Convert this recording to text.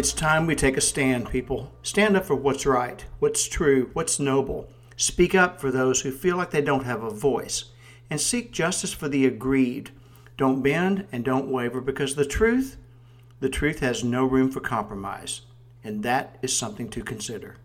It's time we take a stand, people. Stand up for what's right, what's true, what's noble. Speak up for those who feel like they don't have a voice. And seek justice for the aggrieved. Don't bend and don't waver because the truth, the truth has no room for compromise. And that is something to consider.